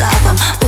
of